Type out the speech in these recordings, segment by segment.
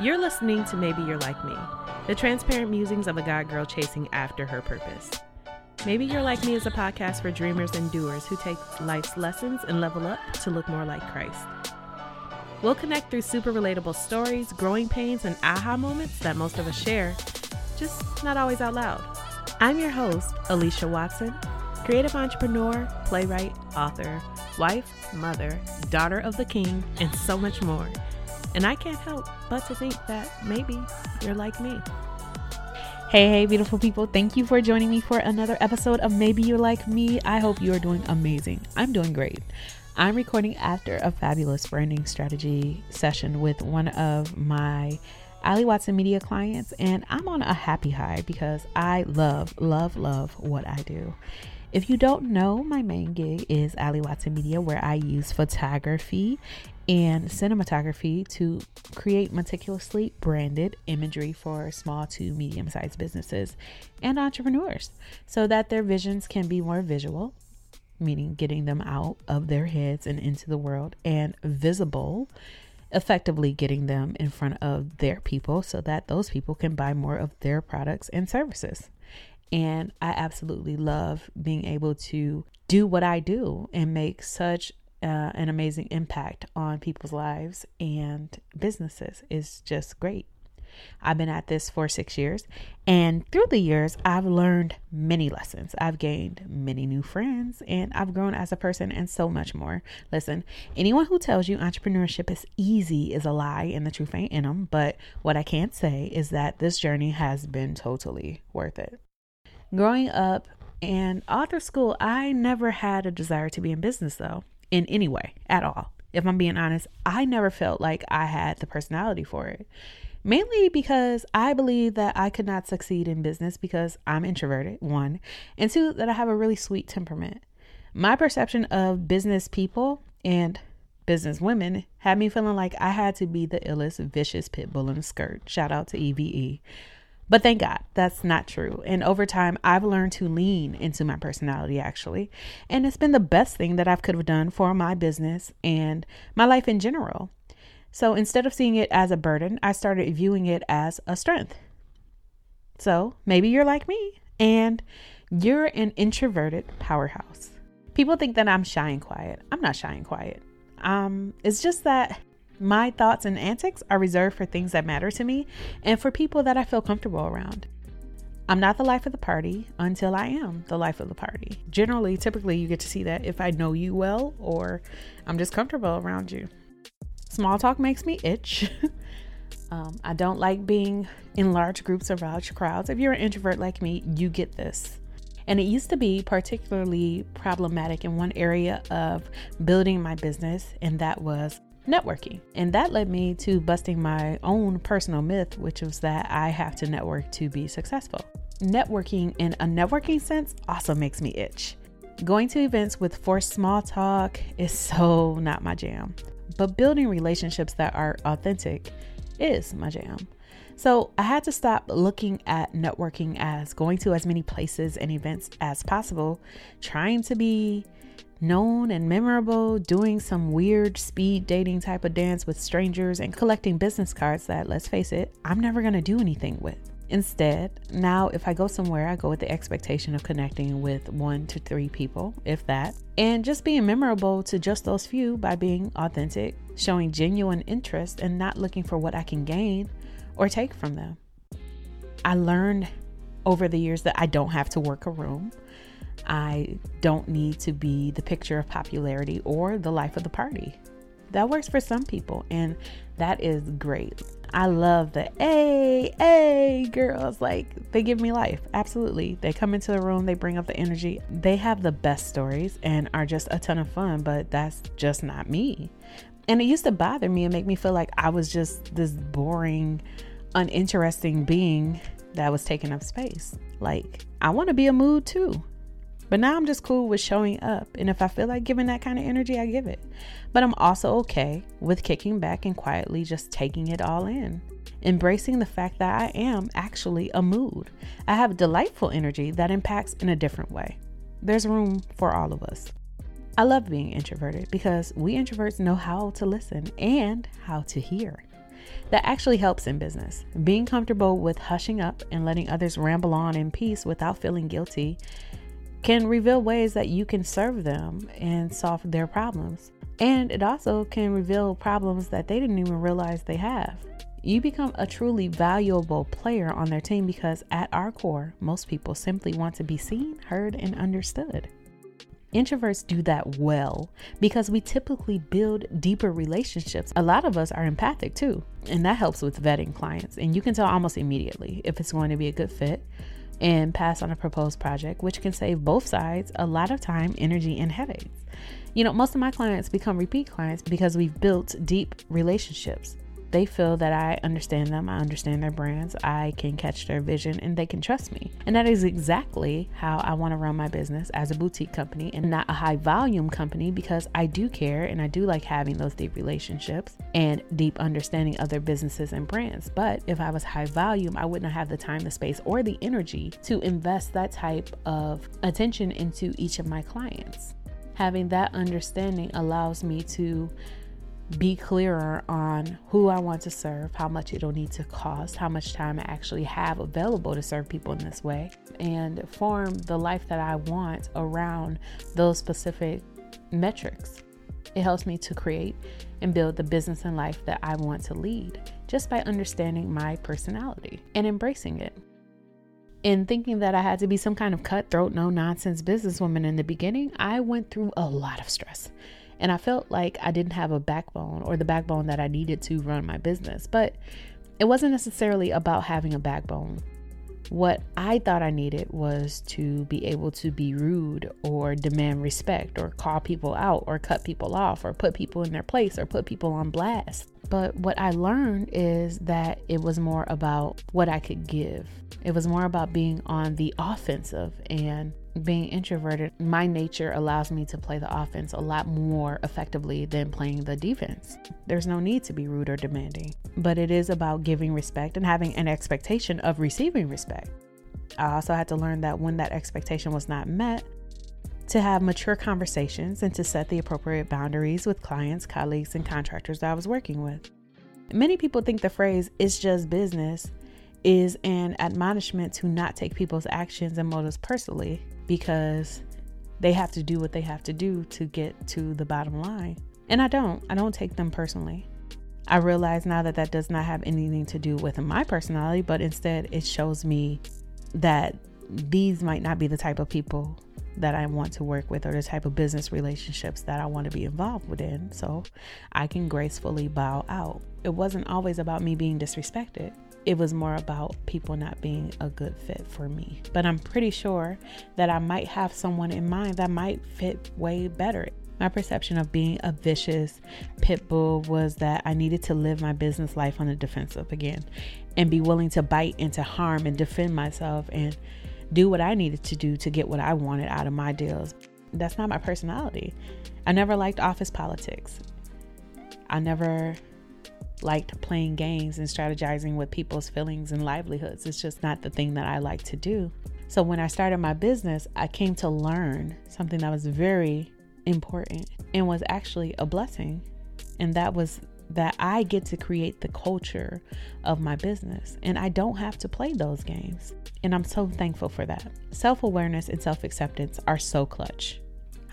You're listening to Maybe You're Like Me, the transparent musings of a God girl chasing after her purpose. Maybe You're Like Me is a podcast for dreamers and doers who take life's lessons and level up to look more like Christ. We'll connect through super relatable stories, growing pains, and aha moments that most of us share, just not always out loud. I'm your host, Alicia Watson, creative entrepreneur, playwright, author, wife, mother, daughter of the king, and so much more. And I can't help but to think that maybe you're like me. Hey, hey, beautiful people. Thank you for joining me for another episode of Maybe You're Like Me. I hope you are doing amazing. I'm doing great. I'm recording after a fabulous branding strategy session with one of my Ali Watson Media clients, and I'm on a happy high because I love, love, love what I do. If you don't know, my main gig is Ali Watson Media, where I use photography and cinematography to create meticulously branded imagery for small to medium sized businesses and entrepreneurs so that their visions can be more visual, meaning getting them out of their heads and into the world, and visible, effectively getting them in front of their people so that those people can buy more of their products and services. And I absolutely love being able to do what I do and make such uh, an amazing impact on people's lives and businesses is just great. I've been at this for six years, and through the years, I've learned many lessons. I've gained many new friends, and I've grown as a person and so much more. Listen, anyone who tells you entrepreneurship is easy is a lie, and the truth ain't in them. But what I can't say is that this journey has been totally worth it. Growing up and through school, I never had a desire to be in business, though, in any way at all. If I'm being honest, I never felt like I had the personality for it. Mainly because I believe that I could not succeed in business because I'm introverted, one, and two, that I have a really sweet temperament. My perception of business people and business women had me feeling like I had to be the illest, vicious pit bull in a skirt. Shout out to EVE. But thank God that's not true. And over time, I've learned to lean into my personality actually. And it's been the best thing that I could have done for my business and my life in general. So instead of seeing it as a burden, I started viewing it as a strength. So maybe you're like me and you're an introverted powerhouse. People think that I'm shy and quiet. I'm not shy and quiet. Um, it's just that my thoughts and antics are reserved for things that matter to me and for people that I feel comfortable around. I'm not the life of the party until I am the life of the party. Generally, typically, you get to see that if I know you well or I'm just comfortable around you. Small talk makes me itch. um, I don't like being in large groups or large crowds. If you're an introvert like me, you get this. And it used to be particularly problematic in one area of building my business, and that was networking. And that led me to busting my own personal myth, which was that I have to network to be successful. Networking in a networking sense also makes me itch. Going to events with forced small talk is so not my jam, but building relationships that are authentic is my jam. So I had to stop looking at networking as going to as many places and events as possible, trying to be known and memorable, doing some weird speed dating type of dance with strangers, and collecting business cards that, let's face it, I'm never gonna do anything with. Instead, now if I go somewhere, I go with the expectation of connecting with one to three people, if that, and just being memorable to just those few by being authentic, showing genuine interest, and not looking for what I can gain or take from them. I learned over the years that I don't have to work a room. I don't need to be the picture of popularity or the life of the party. That works for some people, and that is great. I love the hey, hey girls. Like, they give me life. Absolutely. They come into the room, they bring up the energy. They have the best stories and are just a ton of fun, but that's just not me. And it used to bother me and make me feel like I was just this boring, uninteresting being that was taking up space. Like, I want to be a mood too. But now I'm just cool with showing up. And if I feel like giving that kind of energy, I give it. But I'm also okay with kicking back and quietly just taking it all in. Embracing the fact that I am actually a mood. I have delightful energy that impacts in a different way. There's room for all of us. I love being introverted because we introverts know how to listen and how to hear. that actually helps in business. Being comfortable with hushing up and letting others ramble on in peace without feeling guilty can reveal ways that you can serve them and solve their problems. And it also can reveal problems that they didn't even realize they have. You become a truly valuable player on their team because, at our core, most people simply want to be seen, heard, and understood. Introverts do that well because we typically build deeper relationships. A lot of us are empathic too, and that helps with vetting clients. And you can tell almost immediately if it's going to be a good fit and pass on a proposed project, which can save both sides a lot of time, energy, and headaches. You know, most of my clients become repeat clients because we've built deep relationships they feel that I understand them, I understand their brands, I can catch their vision, and they can trust me. And that is exactly how I want to run my business as a boutique company and not a high volume company because I do care and I do like having those deep relationships and deep understanding of their businesses and brands. But if I was high volume, I wouldn't have the time, the space, or the energy to invest that type of attention into each of my clients. Having that understanding allows me to be clearer on who I want to serve, how much it'll need to cost, how much time I actually have available to serve people in this way, and form the life that I want around those specific metrics. It helps me to create and build the business and life that I want to lead just by understanding my personality and embracing it. In thinking that I had to be some kind of cutthroat, no nonsense businesswoman in the beginning, I went through a lot of stress. And I felt like I didn't have a backbone or the backbone that I needed to run my business. But it wasn't necessarily about having a backbone. What I thought I needed was to be able to be rude or demand respect or call people out or cut people off or put people in their place or put people on blast. But what I learned is that it was more about what I could give. It was more about being on the offensive and being introverted, my nature allows me to play the offense a lot more effectively than playing the defense. There's no need to be rude or demanding, but it is about giving respect and having an expectation of receiving respect. I also had to learn that when that expectation was not met, to have mature conversations and to set the appropriate boundaries with clients, colleagues, and contractors that I was working with. Many people think the phrase, it's just business, is an admonishment to not take people's actions and motives personally because they have to do what they have to do to get to the bottom line. And I don't. I don't take them personally. I realize now that that does not have anything to do with my personality, but instead it shows me that these might not be the type of people that I want to work with or the type of business relationships that I want to be involved within. So I can gracefully bow out. It wasn't always about me being disrespected it was more about people not being a good fit for me. But I'm pretty sure that I might have someone in mind that might fit way better. My perception of being a vicious pit bull was that I needed to live my business life on the defensive again and be willing to bite and to harm and defend myself and do what I needed to do to get what I wanted out of my deals. That's not my personality. I never liked office politics. I never liked playing games and strategizing with people's feelings and livelihoods. It's just not the thing that I like to do. So when I started my business, I came to learn something that was very important and was actually a blessing. And that was that I get to create the culture of my business and I don't have to play those games. And I'm so thankful for that. Self awareness and self acceptance are so clutch.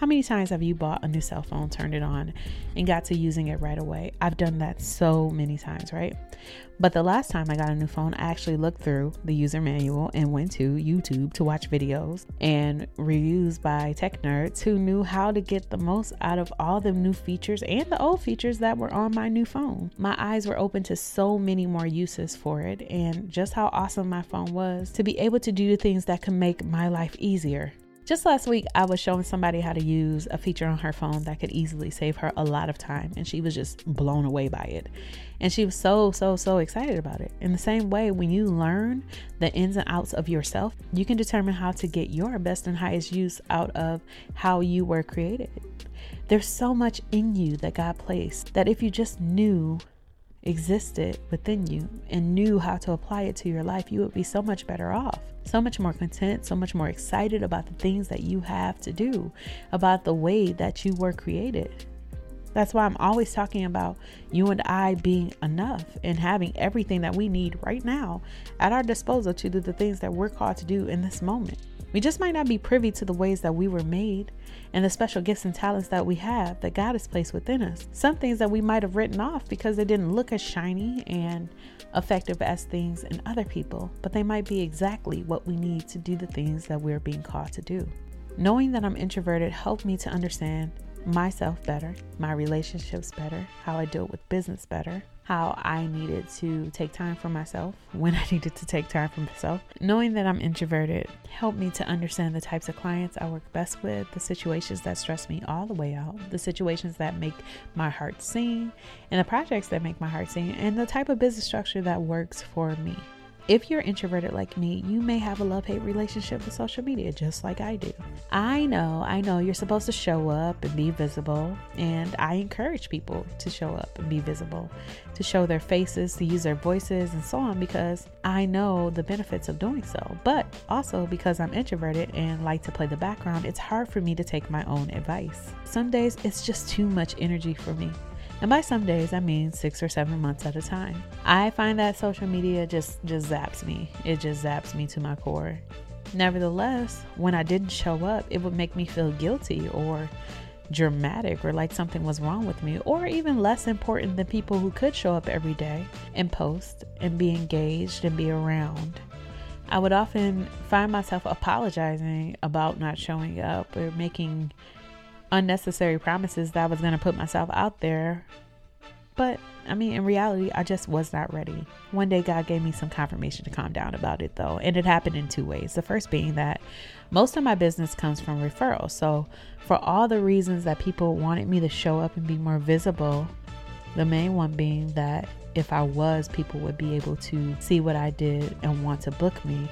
How many times have you bought a new cell phone, turned it on, and got to using it right away? I've done that so many times, right? But the last time I got a new phone, I actually looked through the user manual and went to YouTube to watch videos and reviews by tech nerds who knew how to get the most out of all the new features and the old features that were on my new phone. My eyes were open to so many more uses for it and just how awesome my phone was to be able to do the things that could make my life easier. Just last week, I was showing somebody how to use a feature on her phone that could easily save her a lot of time, and she was just blown away by it. And she was so, so, so excited about it. In the same way, when you learn the ins and outs of yourself, you can determine how to get your best and highest use out of how you were created. There's so much in you that God placed that if you just knew existed within you and knew how to apply it to your life, you would be so much better off, so much more content, so much more excited about the things that you have to do, about the way that you were created. That's why I'm always talking about you and I being enough and having everything that we need right now at our disposal to do the things that we're called to do in this moment. We just might not be privy to the ways that we were made and the special gifts and talents that we have that God has placed within us. Some things that we might have written off because they didn't look as shiny and effective as things in other people, but they might be exactly what we need to do the things that we're being called to do. Knowing that I'm introverted helped me to understand myself better, my relationships better, how I deal with business better, how I needed to take time for myself when I needed to take time for myself. Knowing that I'm introverted helped me to understand the types of clients I work best with, the situations that stress me all the way out, the situations that make my heart sing, and the projects that make my heart sing, and the type of business structure that works for me. If you're introverted like me, you may have a love hate relationship with social media, just like I do. I know, I know you're supposed to show up and be visible, and I encourage people to show up and be visible, to show their faces, to use their voices, and so on, because I know the benefits of doing so. But also because I'm introverted and like to play the background, it's hard for me to take my own advice. Some days it's just too much energy for me. And by some days, I mean six or seven months at a time. I find that social media just just zaps me. It just zaps me to my core. Nevertheless, when I didn't show up, it would make me feel guilty or dramatic or like something was wrong with me, or even less important than people who could show up every day and post and be engaged and be around. I would often find myself apologizing about not showing up or making unnecessary promises that I was going to put myself out there. But I mean, in reality, I just was not ready. One day, God gave me some confirmation to calm down about it, though. And it happened in two ways. The first being that most of my business comes from referrals. So, for all the reasons that people wanted me to show up and be more visible, the main one being that if I was, people would be able to see what I did and want to book me.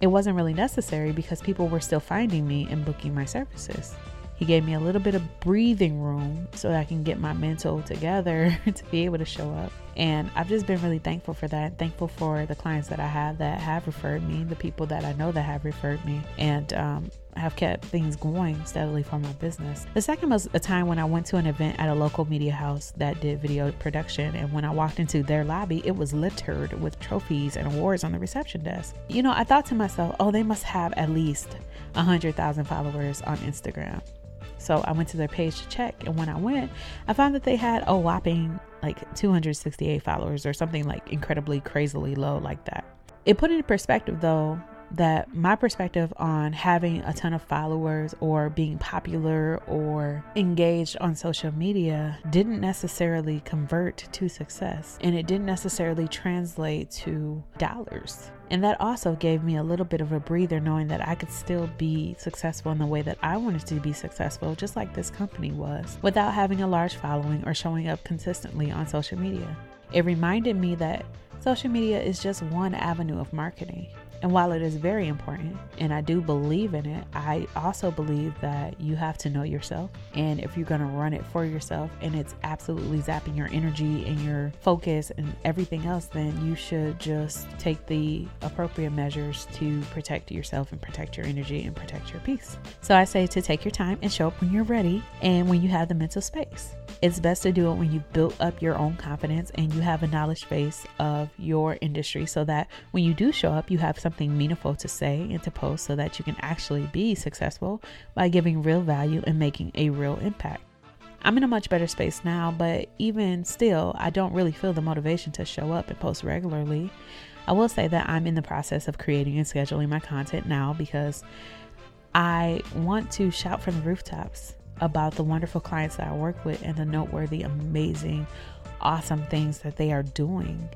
It wasn't really necessary because people were still finding me and booking my services. He gave me a little bit of breathing room so I can get my mental together to be able to show up. And I've just been really thankful for that. Thankful for the clients that I have that have referred me, the people that I know that have referred me, and um, have kept things going steadily for my business. The second was a time when I went to an event at a local media house that did video production. And when I walked into their lobby, it was littered with trophies and awards on the reception desk. You know, I thought to myself, oh, they must have at least 100,000 followers on Instagram. So I went to their page to check. And when I went, I found that they had a whopping like 268 followers or something like incredibly crazily low like that. It put into perspective though that my perspective on having a ton of followers or being popular or engaged on social media didn't necessarily convert to success and it didn't necessarily translate to dollars. And that also gave me a little bit of a breather knowing that I could still be successful in the way that I wanted to be successful, just like this company was, without having a large following or showing up consistently on social media. It reminded me that social media is just one avenue of marketing. And while it is very important, and I do believe in it, I also believe that you have to know yourself. And if you're going to run it for yourself and it's absolutely zapping your energy and your focus and everything else, then you should just take the appropriate measures to protect yourself and protect your energy and protect your peace. So I say to take your time and show up when you're ready and when you have the mental space. It's best to do it when you've built up your own confidence and you have a knowledge base of your industry so that when you do show up, you have something meaningful to say and to post so that you can actually be successful by giving real value and making a real impact. I'm in a much better space now, but even still, I don't really feel the motivation to show up and post regularly. I will say that I'm in the process of creating and scheduling my content now because I want to shout from the rooftops about the wonderful clients that I work with and the noteworthy, amazing, awesome things that they are doing.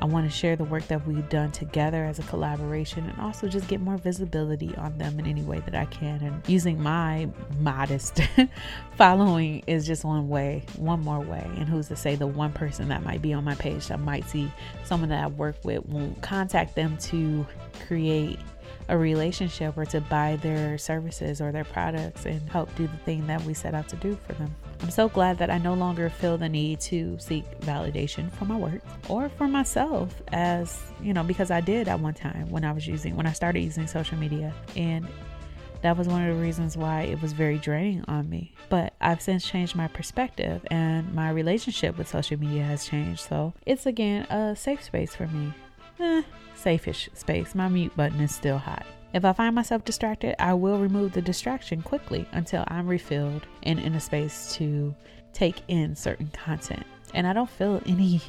I want to share the work that we've done together as a collaboration and also just get more visibility on them in any way that I can. And using my modest following is just one way, one more way. And who's to say the one person that might be on my page that might see someone that I work with won't contact them to create a relationship or to buy their services or their products and help do the thing that we set out to do for them. I'm so glad that I no longer feel the need to seek validation for my work or for myself as, you know, because I did at one time when I was using, when I started using social media. And That was one of the reasons why it was very draining on me. But I've since changed my perspective and my relationship with social media has changed. So it's again a safe space for me. Eh, safe-ish space. My mute button is still hot. If I find myself distracted, I will remove the distraction quickly until I'm refilled and in a space to take in certain content. And I don't feel any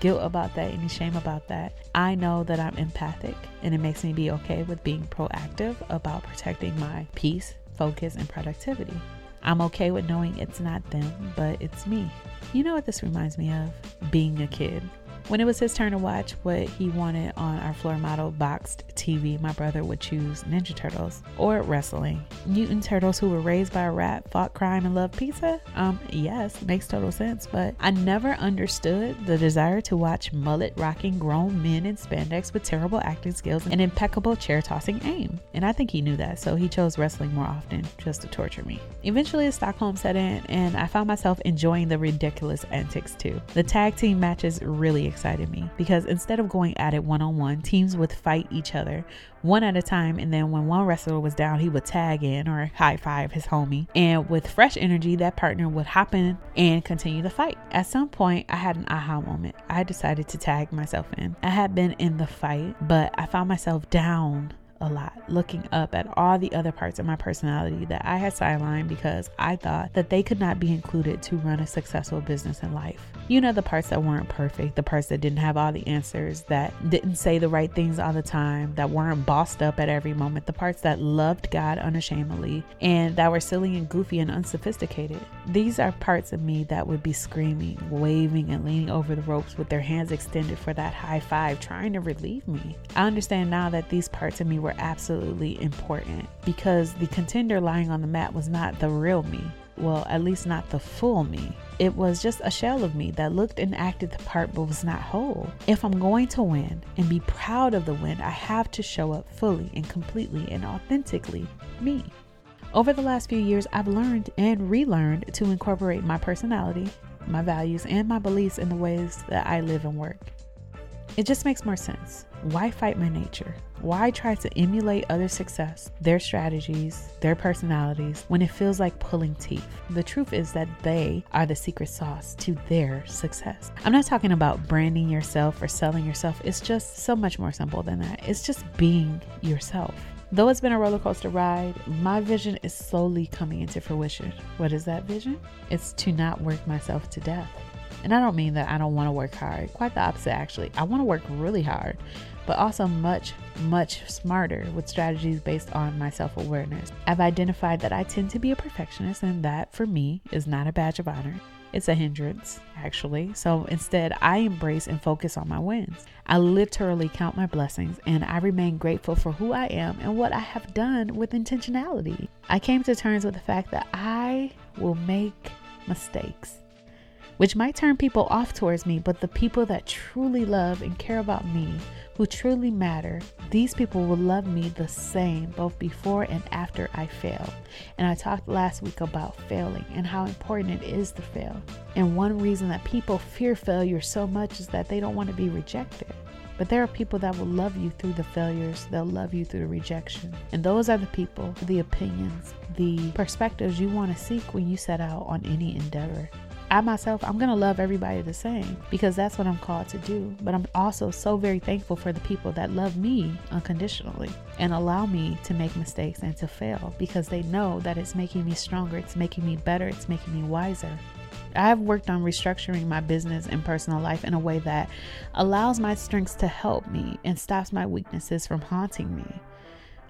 guilt about that, any shame about that. I know that I'm empathic and it makes me be okay with being proactive about protecting my peace, focus, and productivity. I'm okay with knowing it's not them, but it's me. You know what this reminds me of? Being a kid. When it was his turn to watch what he wanted on our floor model boxed TV, my brother would choose Ninja Turtles or wrestling. Mutant turtles who were raised by a rat fought crime and loved pizza? Um, yes, makes total sense, but I never understood the desire to watch mullet rocking grown men in spandex with terrible acting skills and impeccable chair tossing aim. And I think he knew that, so he chose wrestling more often just to torture me. Eventually, a Stockholm set in, and I found myself enjoying the ridiculous antics too. The tag team matches really excited me because instead of going at it one on one, teams would fight each other one at a time. And then when one wrestler was down, he would tag in or high five his homie. And with fresh energy, that partner would hop in and continue the fight. At some point, I had an aha moment. I decided to tag myself in. I had been in the fight, but I found myself down a lot, looking up at all the other parts of my personality that I had sidelined because I thought that they could not be included to run a successful business in life. You know, the parts that weren't perfect, the parts that didn't have all the answers, that didn't say the right things all the time, that weren't bossed up at every moment, the parts that loved God unashamedly and that were silly and goofy and unsophisticated. These are parts of me that would be screaming, waving, and leaning over the ropes with their hands extended for that high five, trying to relieve me. I understand now that these parts of me were were absolutely important because the contender lying on the mat was not the real me. Well, at least not the full me. It was just a shell of me that looked and acted the part but was not whole. If I'm going to win and be proud of the win, I have to show up fully and completely and authentically me. Over the last few years, I've learned and relearned to incorporate my personality, my values, and my beliefs in the ways that I live and work. It just makes more sense. Why fight my nature? Why try to emulate other success, their strategies, their personalities, when it feels like pulling teeth? The truth is that they are the secret sauce to their success. I'm not talking about branding yourself or selling yourself, it's just so much more simple than that. It's just being yourself. Though it's been a roller coaster ride, my vision is slowly coming into fruition. What is that vision? It's to not work myself to death. And I don't mean that I don't want to work hard, quite the opposite, actually. I want to work really hard, but also much, much smarter with strategies based on my self awareness. I've identified that I tend to be a perfectionist, and that for me is not a badge of honor. It's a hindrance, actually. So instead, I embrace and focus on my wins. I literally count my blessings and I remain grateful for who I am and what I have done with intentionality. I came to terms with the fact that I will make mistakes which might turn people off towards me, but the people that truly love and care about me, who truly matter, these people will love me the same both before and after I fail. And I talked last week about failing and how important it is to fail. And one reason that people fear failure so much is that they don't want to be rejected. But there are people that will love you through the failures, they'll love you through the rejection. And those are the people, the opinions, the perspectives you want to seek when you set out on any endeavor. I myself, I'm going to love everybody the same because that's what I'm called to do. But I'm also so very thankful for the people that love me unconditionally and allow me to make mistakes and to fail because they know that it's making me stronger, it's making me better, it's making me wiser. I've worked on restructuring my business and personal life in a way that allows my strengths to help me and stops my weaknesses from haunting me.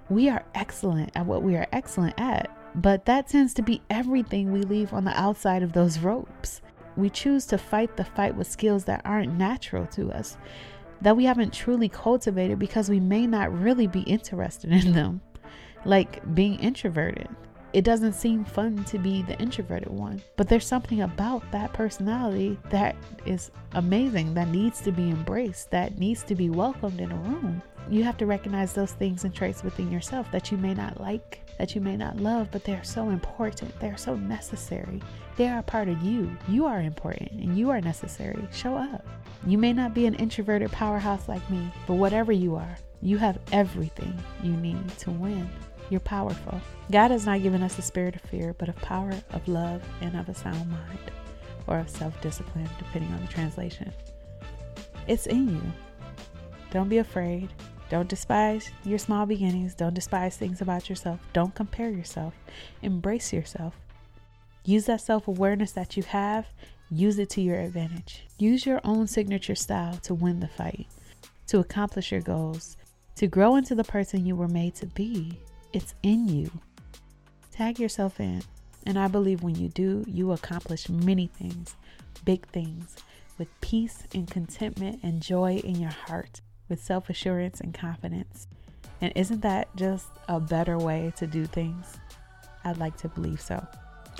We are excellent at what we are excellent at but that tends to be everything we leave on the outside of those ropes. We choose to fight the fight with skills that aren't natural to us, that we haven't truly cultivated because we may not really be interested in them, like being introverted. It doesn't seem fun to be the introverted one, but there's something about that personality that is amazing, that needs to be embraced, that needs to be welcomed in a room. You have to recognize those things and traits within yourself that you may not like that you may not love, but they're so important. They're so necessary. They are a part of you. You are important and you are necessary. Show up. You may not be an introverted powerhouse like me, but whatever you are, you have everything you need to win. You're powerful. God has not given us a spirit of fear, but of power, of love, and of a sound mind, or of self discipline, depending on the translation. It's in you. Don't be afraid. Don't despise your small beginnings. Don't despise things about yourself. Don't compare yourself. Embrace yourself. Use that self awareness that you have, use it to your advantage. Use your own signature style to win the fight, to accomplish your goals, to grow into the person you were made to be. It's in you. Tag yourself in. And I believe when you do, you accomplish many things, big things, with peace and contentment and joy in your heart with self assurance and confidence. And isn't that just a better way to do things? I'd like to believe so.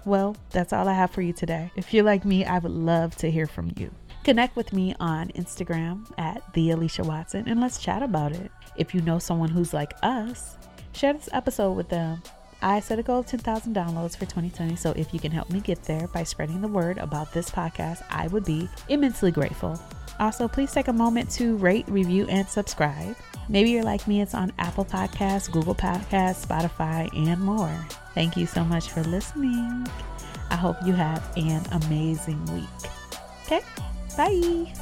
Well, that's all I have for you today. If you're like me, I would love to hear from you. Connect with me on Instagram at the Alicia Watson and let's chat about it. If you know someone who's like us, share this episode with them. I set a goal of 10,000 downloads for 2020, so if you can help me get there by spreading the word about this podcast, I would be immensely grateful. Also, please take a moment to rate, review, and subscribe. Maybe you're like me, it's on Apple Podcasts, Google Podcasts, Spotify, and more. Thank you so much for listening. I hope you have an amazing week. Okay, bye.